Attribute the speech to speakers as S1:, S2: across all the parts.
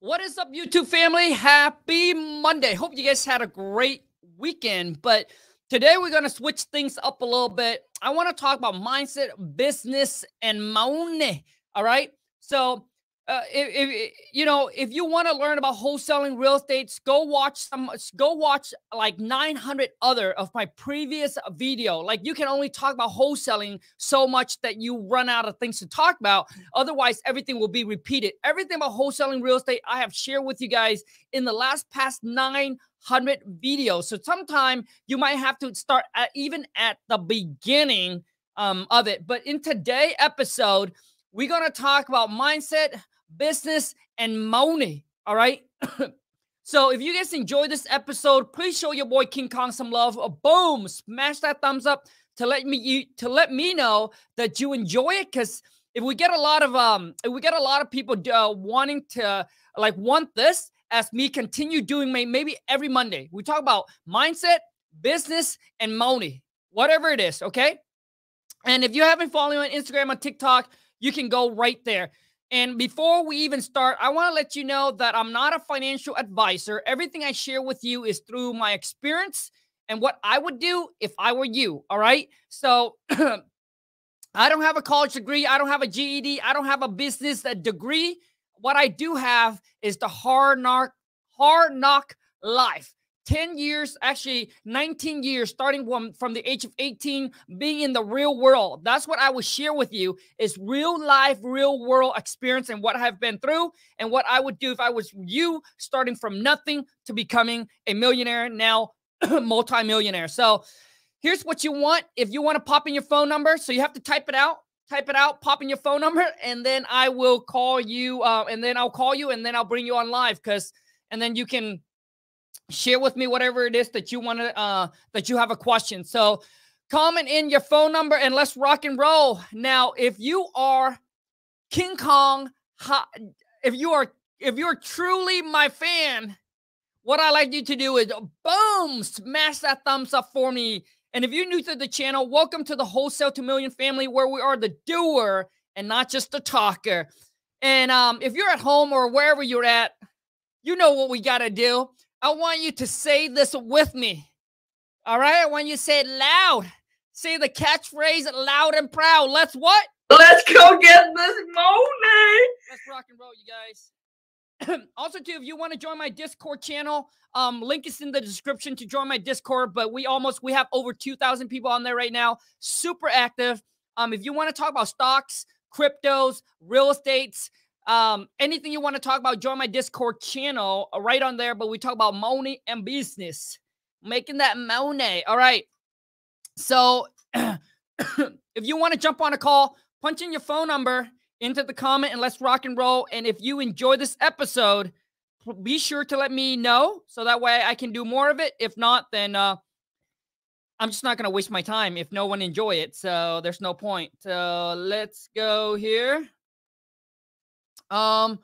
S1: What is up, YouTube family? Happy Monday. Hope you guys had a great weekend. But today we're going to switch things up a little bit. I want to talk about mindset, business, and money. All right. So uh, if, if, you know if you want to learn about wholesaling real estate go watch some go watch like 900 other of my previous video. Like you can only talk about wholesaling so much that you run out of things to talk about. Otherwise everything will be repeated. Everything about wholesaling real estate i have shared with you guys in the last past 900 videos. So sometime you might have to start at, even at the beginning um, of it. But in today episode we're going to talk about mindset business, and money. All right. so if you guys enjoyed this episode, please show your boy King Kong some love. Uh, boom, smash that thumbs up to let me you to let me know that you enjoy it. Because if we get a lot of um, if we get a lot of people uh, wanting to like want this as me continue doing my, maybe every Monday. We talk about mindset, business, and money, whatever it is. Okay. And if you haven't followed me on Instagram or TikTok, you can go right there. And before we even start, I want to let you know that I'm not a financial advisor. Everything I share with you is through my experience and what I would do if I were you. All right. So I don't have a college degree. I don't have a GED. I don't have a business degree. What I do have is the hard knock, hard knock life. 10 years, actually 19 years, starting from, from the age of 18, being in the real world. That's what I will share with you is real life, real world experience and what I've been through and what I would do if I was you, starting from nothing to becoming a millionaire, now multi-millionaire. So here's what you want. If you want to pop in your phone number, so you have to type it out, type it out, pop in your phone number, and then I will call you, uh, and then I'll call you, and then I'll bring you on live because, and then you can share with me whatever it is that you want to uh that you have a question. So comment in your phone number and let's rock and roll. Now if you are king kong if you are if you're truly my fan what i like you to do is boom smash that thumbs up for me. And if you're new to the channel welcome to the wholesale to million family where we are the doer and not just the talker. And um if you're at home or wherever you're at you know what we got to do I want you to say this with me. All right. I want you to say it loud. Say the catchphrase loud and proud. Let's what?
S2: Let's go get this money.
S1: Let's rock and roll, you guys. also, too, if you want to join my Discord channel, um, link is in the description to join my Discord. But we almost we have over two thousand people on there right now. Super active. Um, if you want to talk about stocks, cryptos, real estates, um, anything you want to talk about, join my Discord channel uh, right on there. But we talk about money and business, making that money. All right. So if you want to jump on a call, punch in your phone number into the comment and let's rock and roll. And if you enjoy this episode, be sure to let me know so that way I can do more of it. If not, then uh, I'm just not going to waste my time if no one enjoy it. So there's no point. So let's go here. Um,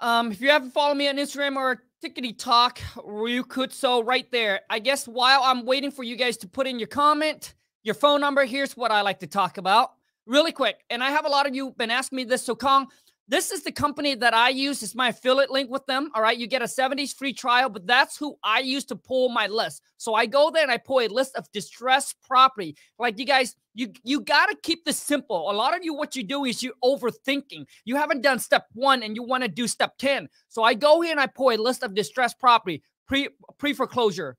S1: um, if you haven't followed me on Instagram or Tickety Talk, you could so right there. I guess while I'm waiting for you guys to put in your comment, your phone number, here's what I like to talk about really quick. And I have a lot of you been asking me this. So Kong, this is the company that I use. It's my affiliate link with them. All right. You get a 70s free trial, but that's who I use to pull my list. So I go there and I pull a list of distressed property. Like you guys, you you got to keep this simple. A lot of you, what you do is you're overthinking. You haven't done step one and you want to do step 10. So I go here and I pull a list of distressed property, pre pre foreclosure,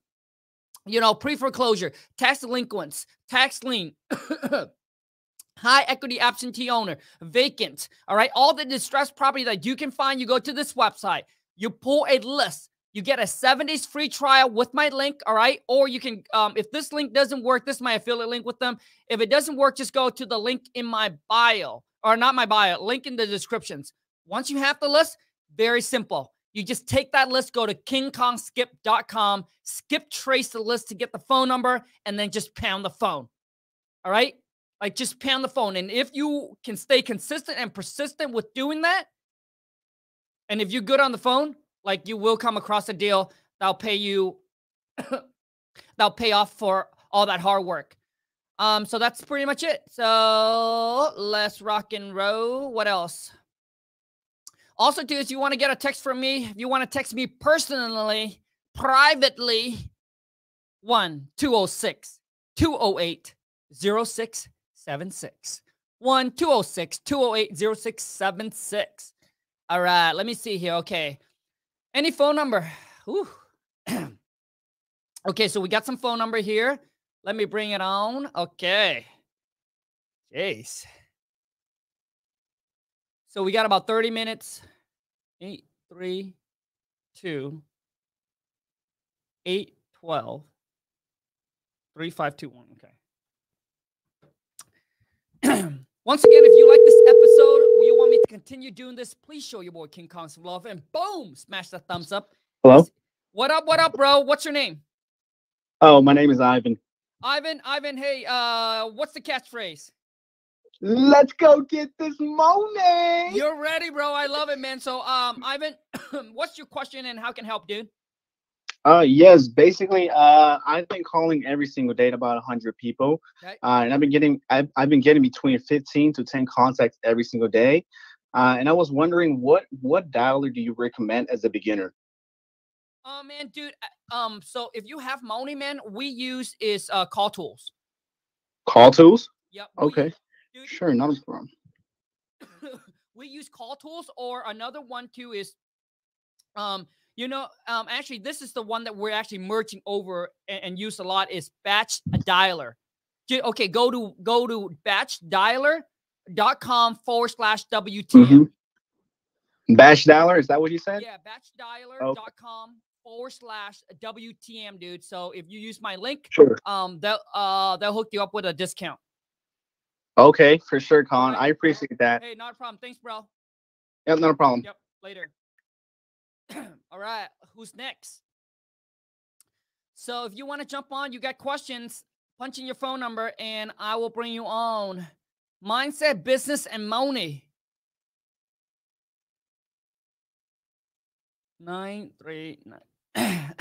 S1: you know, pre foreclosure, tax delinquents, tax lien. high equity absentee owner, vacant. All right. All the distressed property that you can find, you go to this website, you pull a list. You get a seven days free trial with my link. All right. Or you can, um, if this link doesn't work, this is my affiliate link with them. If it doesn't work, just go to the link in my bio or not my bio, link in the descriptions. Once you have the list, very simple. You just take that list, go to kingkongskip.com, skip trace the list to get the phone number, and then just pound the phone. All right. Like just pound the phone. And if you can stay consistent and persistent with doing that, and if you're good on the phone, like you will come across a deal that'll pay you that'll pay off for all that hard work. Um, so that's pretty much it. So let's rock and roll. What else? Also, too, if you want to get a text from me, if you want to text me personally, privately, 1 206 208 0676. 1 206 208 0676. All right, let me see here. Okay. Any phone number? Okay, so we got some phone number here. Let me bring it on. Okay. Jeez. So we got about 30 minutes. Eight, three, two, eight, 12, three, five, two, one. Okay. Once again, if you like this episode or you want me to continue doing this, please show your boy King Kong some love and boom, smash that thumbs up.
S3: Hello.
S1: What up? What up, bro? What's your name?
S3: Oh, my name is Ivan.
S1: Ivan. Ivan. Hey, uh, what's the catchphrase?
S3: Let's go get this money.
S1: You're ready, bro. I love it, man. So, um, Ivan, what's your question and how can help, dude?
S3: Uh, yes. Basically, uh, I've been calling every single day to about hundred people,
S1: Okay.
S3: uh, and I've been getting I've, I've been getting between fifteen to ten contacts every single day. Uh, and I was wondering what what dialer do you recommend as a beginner?
S1: Oh man, dude. uh, Um, so if you have money, man, we use is uh call tools.
S3: Call tools.
S1: Yep.
S3: Okay,
S1: use- dude,
S3: sure, not a problem.
S1: we use call tools or another one too is um you know um actually this is the one that we're actually merging over and, and use a lot is batch dialer okay go to go to batchdialer.com forward slash wtm
S3: Mhm. Bash dialer. Is that what you said?
S1: yeah batchdialer.com forward slash wtm dude so if you use my link
S3: Sure.
S1: um they'll uh they'll hook you up with a discount
S3: Okay, for sure, Colin.
S1: Alright.
S3: I appreciate that.
S1: hey not a problem thanks bro
S3: Yep, not a problem.
S1: Yep, later. All right, who's next? So if you want to jump on, you got questions, punch in your phone number and I will bring you on. Mindset, business, and money. Nine, three, nine.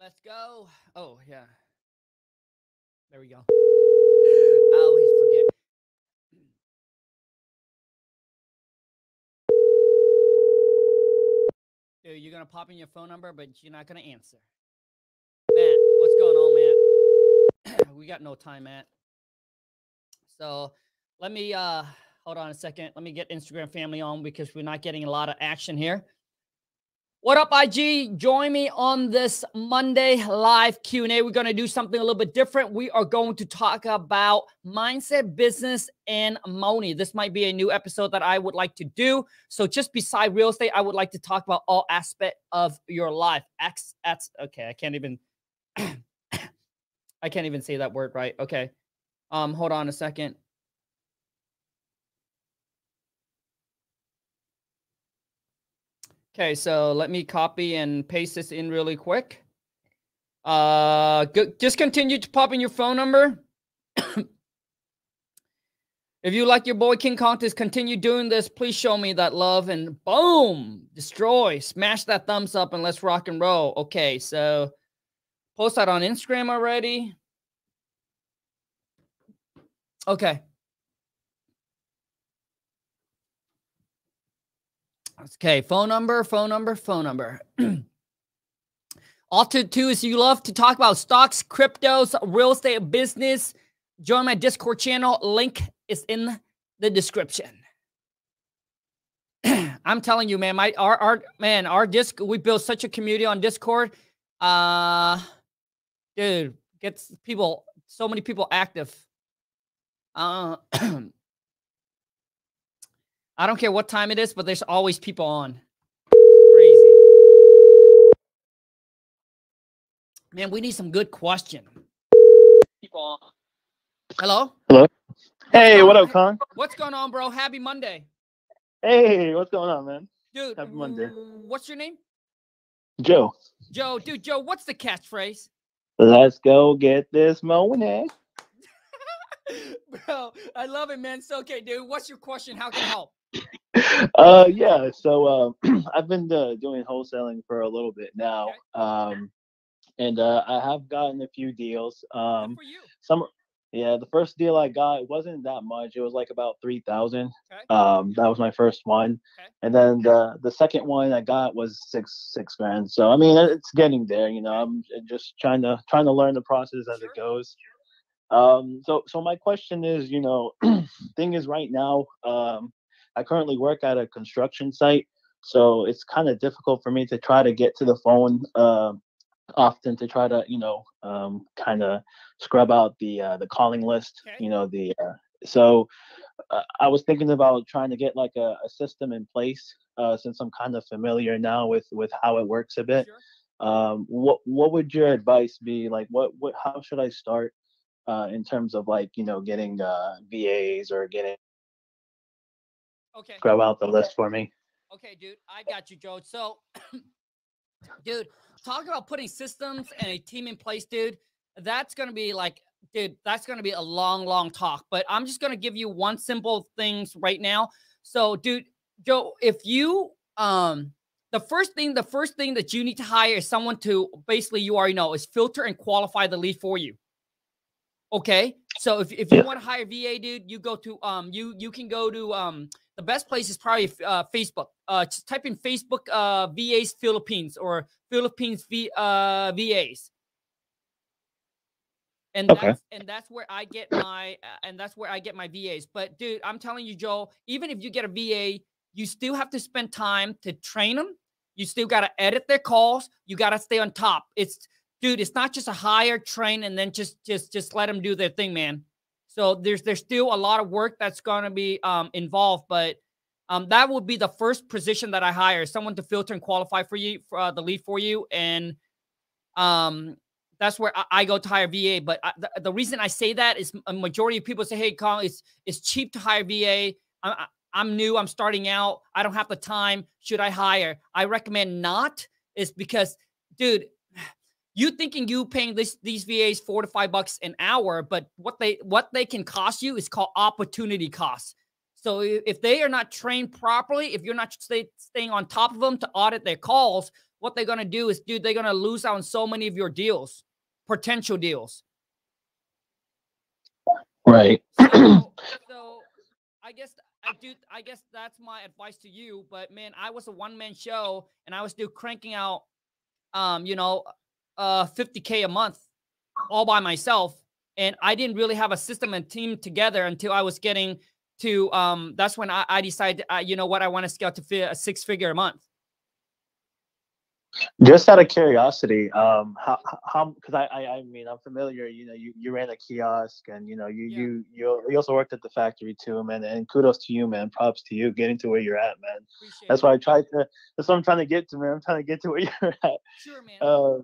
S1: Let's go. Oh, yeah. There we go. I always forget. Dude, you're gonna pop in your phone number, but you're not gonna answer. Matt, what's going on, Matt? we got no time, Matt. So let me uh hold on a second. Let me get Instagram family on because we're not getting a lot of action here. What up, IG? Join me on this Monday live Q&A. We're going to do something a little bit different. We are going to talk about mindset, business, and money. This might be a new episode that I would like to do. So just beside real estate, I would like to talk about all aspect of your life. X, X, okay, I can't even I can't even say that word right. Okay. Um, hold on a second. Okay, so let me copy and paste this in really quick. Uh, go, just continue to pop in your phone number. if you like your boy King to continue doing this, please show me that love and boom, destroy, smash that thumbs up and let's rock and roll. Okay, so post that on Instagram already. Okay. Okay, phone number, phone number, phone number. All to two is you love to talk about stocks, cryptos, real estate, business. Join my Discord channel. Link is in the description. I'm telling you, man, my our our man, our disc we built such a community on Discord. Uh dude, gets people so many people active. Uh I don't care what time it is, but there's always people on. Crazy. Man, we need some good question. People on. Hello?
S4: Hello.
S1: Hey,
S4: what up, Con?
S1: What's going on, bro? Happy Monday.
S4: Hey, what's going on, man?
S1: Dude,
S4: Happy Monday.
S1: what's your name?
S4: Joe,
S1: Joe. Dude, Joe, what's the catchphrase?
S4: let's go get this money.
S1: Bro, I love it, man. So, okay, dude, what's your question? How can I help?
S4: Uh, yeah. So, uh, I've been uh, doing wholesaling for a little bit now. Um, and uh, I have gotten a few deals.
S1: Good
S4: Um,
S1: for you.
S4: some, yeah, the first deal I got it wasn't that much. It was like about three thousand.
S1: Okay.
S4: Um, that was my first one,
S1: Okay.
S4: and then the the second one I got was six six grand. So I mean, it's getting there. You know, I'm just trying to trying to learn the process as
S1: Sure.
S4: it goes. Um, so so my question is, you know, thing is right now, um, I currently work at a construction site, so it's kind of difficult for me to try to get to the phone uh, often to try to, you know, um, kind of scrub out the uh, the calling list.
S1: Okay.
S4: You know, the uh, so uh, I was thinking about trying to get like a, a system in place uh, since I'm kind of familiar now with with how it works a bit.
S1: Sure.
S4: Um, what what would your advice be? Like, what what how should I start? Uh, in terms of like you know getting uh, VAs or getting
S1: Okay.
S4: scrub out the list for me.
S1: Okay, dude, I got you, Joe. So, dude, talk about putting systems and a team in place, dude. That's gonna be like, dude, that's gonna be a long, long talk. But I'm just gonna give you one simple things right now. So, dude, Joe, if you um the first thing, the first thing that you need to hire is someone to basically you already know is filter and qualify the lead for you. Okay. So if, if you
S4: Yeah.
S1: want to hire VA, dude, you go to um you you can go to um the best place is probably uh, Facebook. Uh, just type in Facebook uh, VAs Philippines or Philippines v, uh, VAs. And
S4: Okay.
S1: that's and that's where I get my uh, and that's where I get my VAs. But dude, I'm telling you, Joe, even if you get a VA, you still have to spend time to train them. You still got to edit their calls. You got to stay on top. It's dude, it's not just a hire, train, and then just just just let them do their thing, man. So there's there's still a lot of work that's gonna be um, involved, but um, that would be the first position that I hire, someone to filter and qualify for you for uh, the lead for you, and um, that's where I, I go to hire VA. But I, the, the reason I say that is a majority of people say, "Hey, Colin, it's it's cheap to hire VA." I, I'm new. I'm starting out. I don't have the time. Should I hire? I recommend not. Is because, dude, you thinking you paying this these VAs four to five bucks an hour, but what they what they can cost you is called opportunity costs. So if they are not trained properly, if you're not stay, staying on top of them to audit their calls, what they're gonna do is, dude, they're gonna lose out on so many of your deals, potential deals.
S4: Right.
S1: So, so I guess I do. I guess that's my advice to you. But man, I was a one man show, and I was still cranking out, um, you know, uh, 50k a month, all by myself, and I didn't really have a system and team together until I was getting to. Um, that's when I, I decided, uh, you know what, I want to scale to fi- a six figure a month.
S4: Just out of curiosity, um, how how because I, I I mean I'm familiar. You know, you, you ran a kiosk, and you know you
S1: Yeah.
S4: you you you also worked at the factory too, man. And kudos to you, man. Props to you getting to where you're at, man.
S1: Appreciate
S4: That's why I tried to. That's what I'm trying to get to, man. I'm trying to get to where you're at.
S1: Sure, man.
S4: Uh,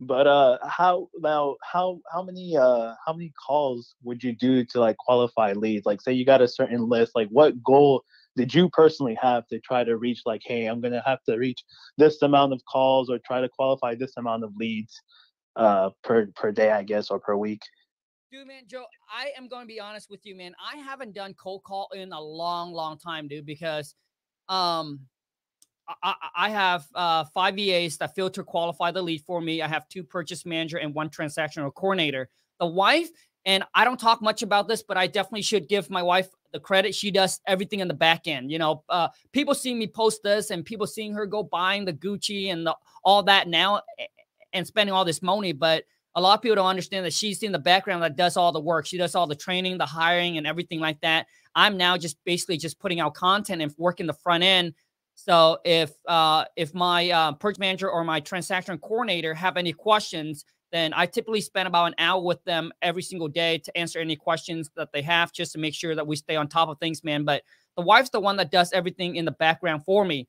S4: but uh, how now? How how many uh how many calls would you do to like qualify leads? Like, say you got a certain list. Like, what goal did you personally have to try to reach? Like, hey, I'm gonna have to reach this amount of calls or try to qualify this amount of leads uh per per day, I guess, or per week.
S1: Dude, man, Joe, I am going to be honest with you, man. I haven't done cold call in a long, long time, dude, because um, I, I, have uh, five VAs that filter qualify the lead for me. I have two purchase manager and one transactional coordinator. The wife, and I don't talk much about this, but I definitely should give my wife the credit. She does everything in the back end. You know, uh, people seeing me post this and people seeing her go buying the Gucci and the, all that now and spending all this money, but a lot of people don't understand that she's in the background that does all the work. She does all the training, the hiring, and everything like that. I'm now just basically just putting out content and working the front end. So if uh, if my uh, purchase manager or my transaction coordinator have any questions, then I typically spend about an hour with them every single day to answer any questions that they have, just to make sure that we stay on top of things, man. But the wife's the one that does everything in the background for me.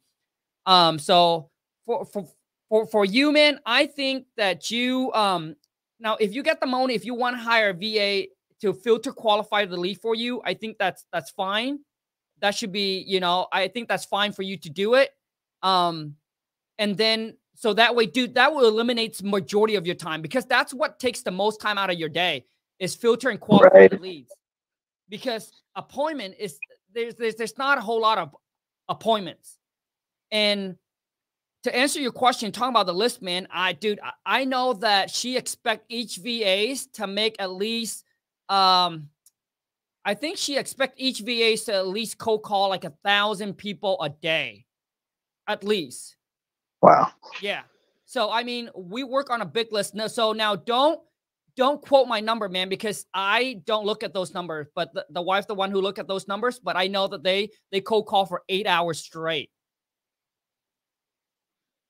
S1: Um, so for for for for you, man, I think that you um now if you get the money, if you want to hire a VA to filter qualify the lead for you, I think that's that's fine. That should be, you know, I think that's fine for you to do it. Um, and then so that way, dude, that will eliminate majority of your time because that's what takes the most time out of your day is filtering qualifying
S4: Right.
S1: leads. Because appointment is there's there's there's not a whole lot of appointments. And to answer your question, talking about the list, man, I dude, I, I know that she expect each VAs to make at least um I think she expects each VA to at least cold call like a thousand people a day. At least.
S4: Wow.
S1: Yeah. So I mean, we work on a big list. No, so now don't don't quote my number, man, because I don't look at those numbers. But the, the wife, the one who look at those numbers, but I know that they they cold call for eight hours straight.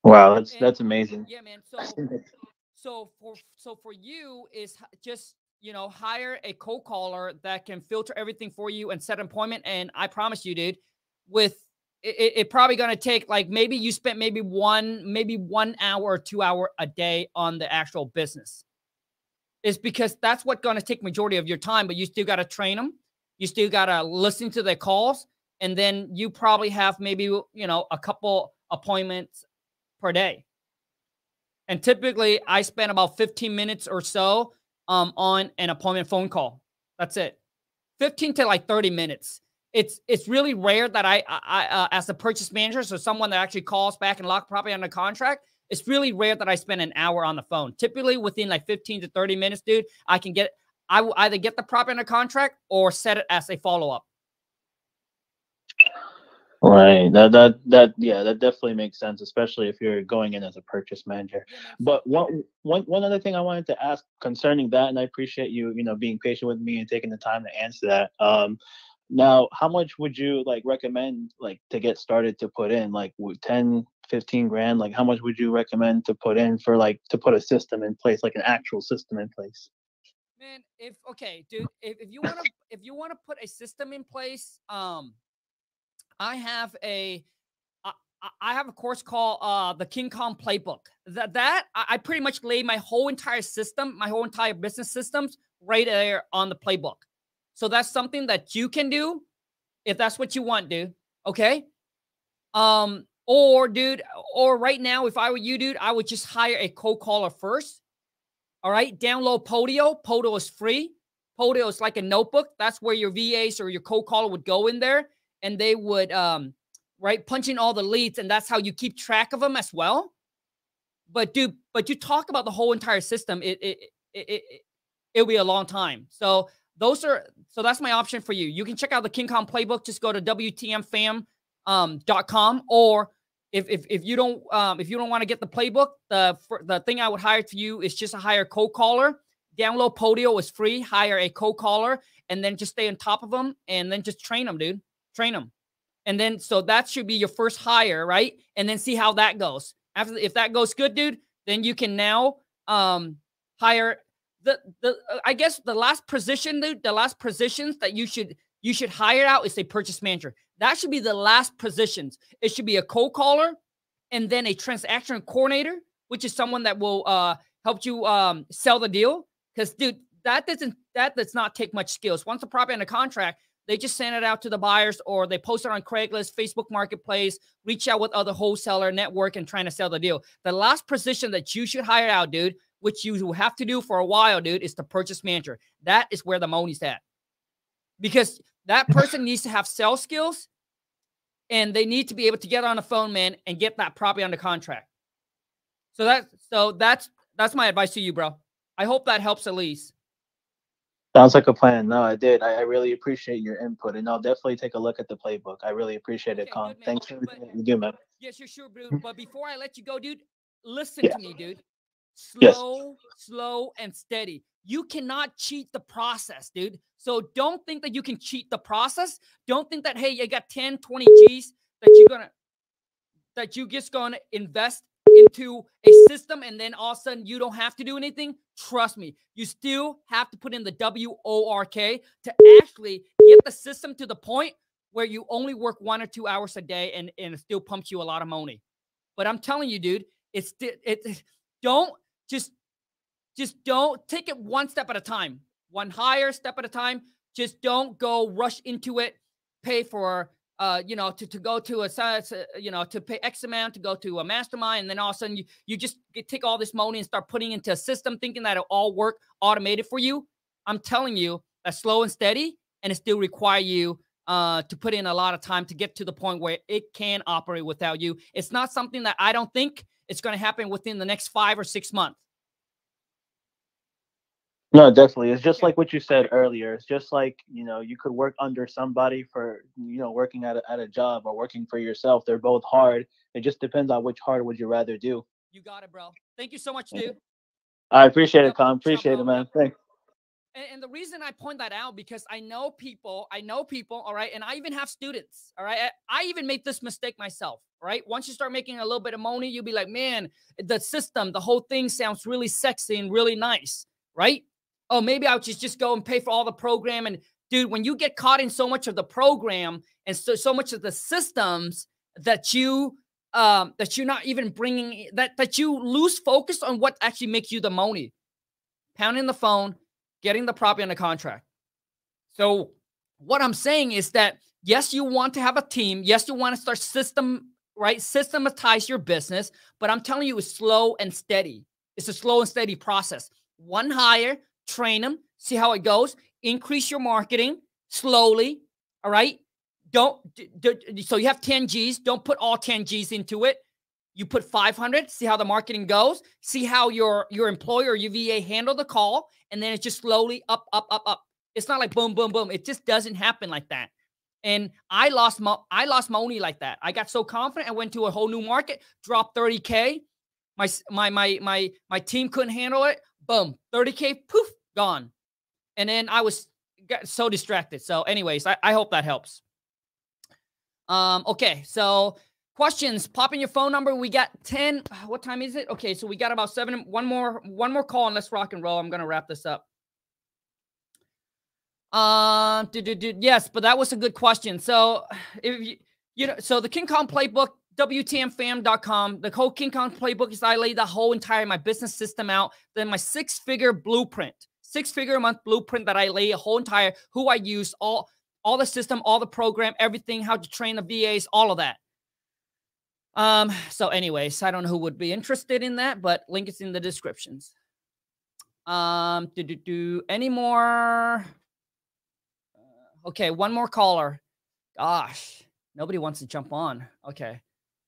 S4: Wow, that's
S1: And-
S4: that's amazing.
S1: Yeah, man. So so for so for you is just you know hire a cold caller that can filter everything for you and set appointment. And I promise you, dude, with it, it, probably gonna take like maybe you spent maybe one maybe one hour or two hour a day on the actual business. Is because that's what gonna take majority of your time, but you still gotta train them. You still gotta listen to their calls, and then you probably have maybe you know a couple appointments per day. And typically, I spend about 15 minutes or so um, on an appointment phone call. That's it, 15 to like 30 minutes. It's it's really rare that I, I uh, as a purchase manager, so someone that actually calls back and lock property under contract. It's really rare that I spend an hour on the phone. Typically, within like 15 to 30 minutes, dude, I can get. I will either get the property under contract or set it as a follow up.
S4: Right. That that that yeah, that definitely makes sense, especially if you're going in as a purchase manager. But one one one other thing I wanted to ask concerning that, and I appreciate you, you know, being patient with me and taking the time to answer that. Um, now, how much would you like recommend like to get started to put in like would 10, 15 grand? Like how much would you recommend to put in for like to put a system in place, like an actual system in place?
S1: Man, if okay, dude, if, if you want to if you want to put a system in place, um, I have a I have a course called uh the King Kong Playbook. That that I, pretty much lay my whole entire system, my whole entire business systems right there on the playbook. So that's something that you can do if that's what you want, dude. Okay. Um, or dude, or right now, if I were you, dude, I would just hire a cold caller first. All right. Download Podio. Podio is free. Podio is like a notebook. That's where your VAs or your cold caller would go in there and they would um right punching all the leads, and that's how you keep track of them as well. But dude, but you talk about the whole entire system, it it it, it, it it'll be a long time. So those are so that's my option for you. You can check out the King Kong playbook. Just go to WTMFam um, dot com or if, if if you don't um, if you don't want to get the playbook, the fir- the thing I would hire for you is just a hire cold caller. Download Podio is free. Hire a cold caller and then just stay on top of them and then just train them, dude. Train them, and then so that should be your first hire, right? And then see how that goes. After if that goes good, dude, then you can now um hire the the uh, I guess the last position, dude, the last positions that you should you should hire out is a purchase manager. That should be the last positions. It should be a cold caller and then a transaction coordinator, which is someone that will uh help you um sell the deal. Because dude, that doesn't that does not take much skills. Once the property under contract, they just send it out to the buyers or they post it on Craigslist, Facebook Marketplace, reach out with other wholesaler network and trying to sell the deal. The last position that you should hire out, dude, which you will have to do for a while, dude, is the purchase manager. That is where the money's at. Because that person needs to have sales skills and they need to be able to get on the phone, man, and get that property under contract. So that so that's that's my advice to you, bro. I hope that helps at least.
S4: Sounds like a plan. No, I did. I, I really appreciate your input, and I'll definitely take a look at the playbook. I really appreciate it,
S1: Okay,
S4: Con. Thanks for everything you do, man.
S1: Yes, you're sure, dude. Mm-hmm. But before I let you go, dude, listen
S4: Yeah.
S1: to me, dude.
S4: Yes.
S1: Slow, slow, and steady. You cannot cheat the process, dude. So don't think that you can cheat the process. Don't think that, hey, you got 10, 20 G's that you're gonna that you just gonna invest into a system and then all of a sudden you don't have to do anything. Trust me, you still have to put in the W O R K to actually get the system to the point where you only work one or two hours a day and, and it still pumps you a lot of money. But I'm telling you, dude, it's it, it don't just just don't take it one step at a time, one higher step at a time. Just don't go rush into it, pay for uh, you know, to, to go to a size, uh, you know, to pay X amount to go to a mastermind, and then all of a sudden you, you just take all this money and start putting into a system thinking that it'll all work automated for you. I'm telling you, that's slow and steady, and it still require you uh, to put in a lot of time to get to the point where it can operate without you. It's not something that I don't think it's going to happen within the next five or six months.
S4: No, definitely. It's just like what you said earlier. It's just like, you know, you could work under somebody for, you know, working at a, at a job or working for yourself. They're both hard. It just depends on which hard would you rather do.
S1: You got it, bro. Thank you so much, dude.
S4: I appreciate it,
S1: ciao,
S4: Appreciate it, man. Thanks.
S1: And, and the reason I point that out because I know people, I know people, all right, and I even have students, all right. I, I even made this mistake myself, right. Once you start making a little bit of money, you'll be like, man, the system, the whole thing sounds really sexy and really nice, right? Oh, maybe I'll just just go and pay for all the program. And dude, when you get caught in so much of the program and so so much of the systems that you um that you're not even bringing that that you lose focus on what actually makes you the money pounding the phone getting the property under contract. So what i'm saying is that yes you want to have a team yes you want to start system right systematize your business but i'm telling you it's slow and steady. It's a slow and steady process. One hire train them see how it goes increase your marketing slowly all right don't so you have 10 G's. Don't put all 10 G's into it. You put 500, see how the marketing goes, see how your your employer your VA handle the call, and then it's just slowly up, up, up, up. It's not like boom, boom, boom. It just doesn't happen like that. And I lost my I lost money like that. I got so confident, I went to a whole new market, dropped 30k. My my my my my team couldn't handle it. Boom, 30k, poof, gone. And then I was so distracted. So, anyways, I, I hope that helps. Um, okay, so questions. Pop in your phone number. We got 10. What time is it? Okay, so we got about seven. One more, one more call and let's rock and roll. I'm gonna wrap this up. Um, do, yes, but that was a good question. So if you you know, so the King Kong playbook, WTMFam.com, the whole King Kong playbook is I lay the whole entire my business system out. Then my six-figure blueprint, six-figure a month blueprint that I lay a whole entire who I use, all all the system, all the program, everything, how to train the VAs, all of that. Um, so anyways, I don't know who would be interested in that, but link is in the descriptions. Um, do do do any more? Uh, Okay, one more caller. Gosh, nobody wants to jump on. Okay,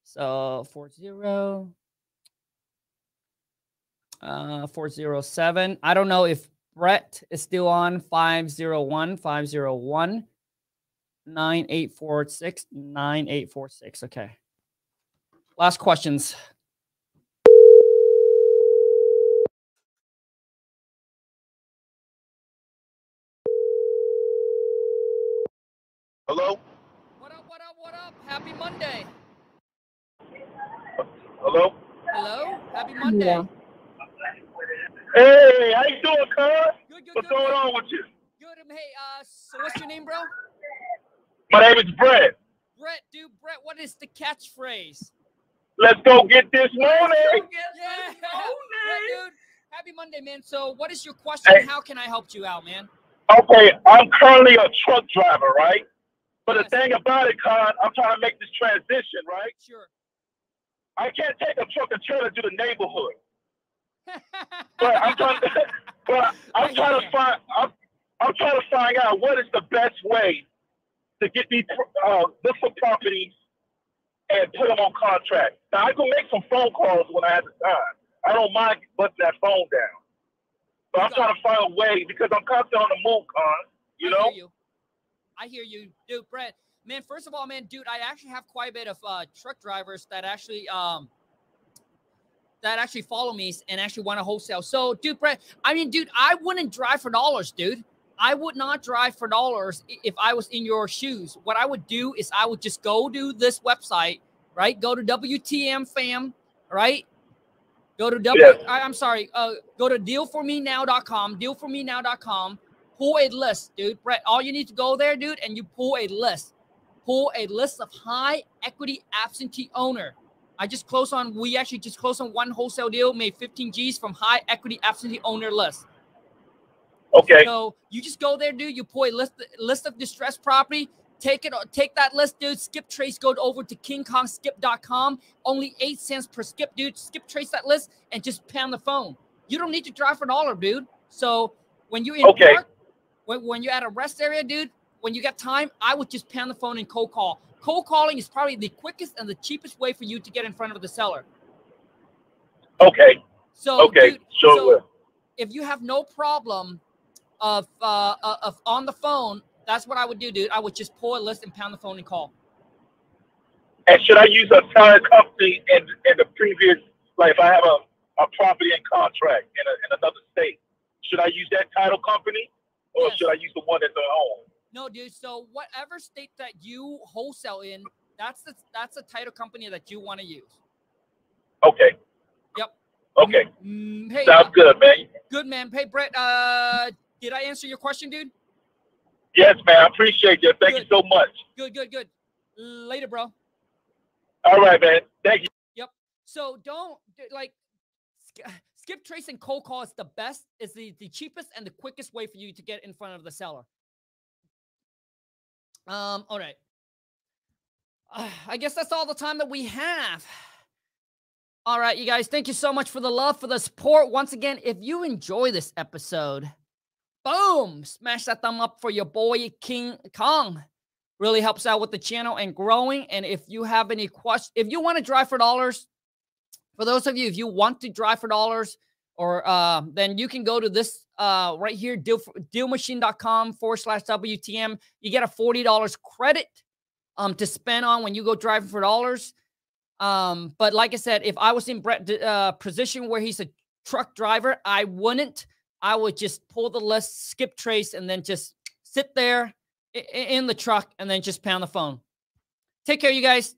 S1: so four zero. Uh, 407. I don't know if Brett is still on 501 501 9846 9846. Okay. Last questions.
S5: Hello?
S1: What up, what up, what up? Happy Monday.
S5: Hello?
S1: Hello? Happy Monday.
S5: Hey, how you doing, cuz?
S1: Good, good,
S5: What's
S1: good.
S5: going
S1: good.
S5: on with you?
S1: Good. um, Hey, uh, so what's your name, bro?
S5: My name is Brett.
S1: Brett, dude, Brett, what is the catchphrase?
S5: Let's go get this money.
S1: Yeah.
S2: Money.
S1: Yeah, dude. Happy Monday, man. So, what is your question?
S5: Hey.
S1: How can I help you out, man?
S5: Okay, I'm currently a truck driver, right? But
S1: Yes.
S5: the thing about it, Con, I'm trying to make this transition, right?
S1: Sure.
S5: I can't take a truck and trailer to the neighborhood. But I'm trying to, but I'm trying to find I'm, I'm trying to find out what is the best way to get these uh, look for properties and put them on contract. Now I can make some phone calls when I have the time. I don't mind putting that phone down. But I'm trying to find a way because I'm constantly on the move, Con. You
S1: I
S5: know?
S1: hear you. I hear you, dude, Brett. Man, first of all, man, dude, I actually have quite a bit of uh, truck drivers that actually um that actually follow me and actually want to wholesale. So, dude, Brett, I mean, dude, I wouldn't drive for dollars, dude. I would not drive for dollars if I was in your shoes. What I would do is I would just go to this website, right? Go to WTM fam, right? Go to W.
S5: Yes.
S1: I, am sorry. Uh, go to dealformenow.com. Dealformenow.com. Pull a list, dude. Brett, all you need to go there, dude, and you pull a list. Pull a list of high equity absentee owner. I just closed on. We actually just closed on one wholesale deal, made 15 G's from high equity absentee owner list.
S5: Okay.
S1: So you just go there, dude. You pull a list list of distressed property. Take it, take that list, dude. Skip trace, go over to kingkongskip.com. Only eight cents per skip, dude. Skip trace that list and just pound the phone. You don't need to drive for a dollar, dude. So when you in
S5: Okay.
S1: park, when, when you're at a rest area, dude, when you got time, I would just pound the phone and cold call. Cold calling is probably the quickest and the cheapest way for you to get in front of the seller.
S5: Okay.
S1: So,
S5: Okay.
S1: dude,
S5: Sure
S1: so if you have no problem of uh of on the phone, that's what I would do, dude. I would just pull a list and pound the phone and call.
S5: And should I use a title company in in the previous, like if I have a, a property and contract in, a, in another state, should I use that title company or
S1: Yes.
S5: should I use the one that's at home?
S1: No, dude. So whatever state that you wholesale in, that's the that's the title company that you want to use.
S5: Okay.
S1: Yep.
S5: Okay.
S1: Mm, hey,
S5: Sounds
S1: uh,
S5: good, man.
S1: good man. Hey, Brett. Uh, did I answer your question, dude?
S5: Yes, man. I appreciate you. Thank
S1: Good.
S5: you so much.
S1: Good, good, good. Later, bro.
S5: All right, man. Thank you. Yep.
S1: So don't like skip trace and cold call is the best, is the, the cheapest and the quickest way for you to get in front of the seller. Um, all right. I guess that's all the time that we have. All right, you guys, thank you so much for the love, for the support. Once again, if you enjoy this episode, boom, smash that thumb up for your boy King Kong really helps out with the channel and growing. And if you have any questions, if you want to drive for dollars, for those of you, if you want to drive for dollars, or uh, then you can go to this uh, right here, deal, dealmachine.com forward slash WTM. You get a $40 credit um, to spend on when you go driving for dollars. Um, but like I said, if I was in Brett uh, position where he's a truck driver, I wouldn't. I would just pull the list, skip trace, and then just sit there in the truck and then just pound the phone. Take care, you guys.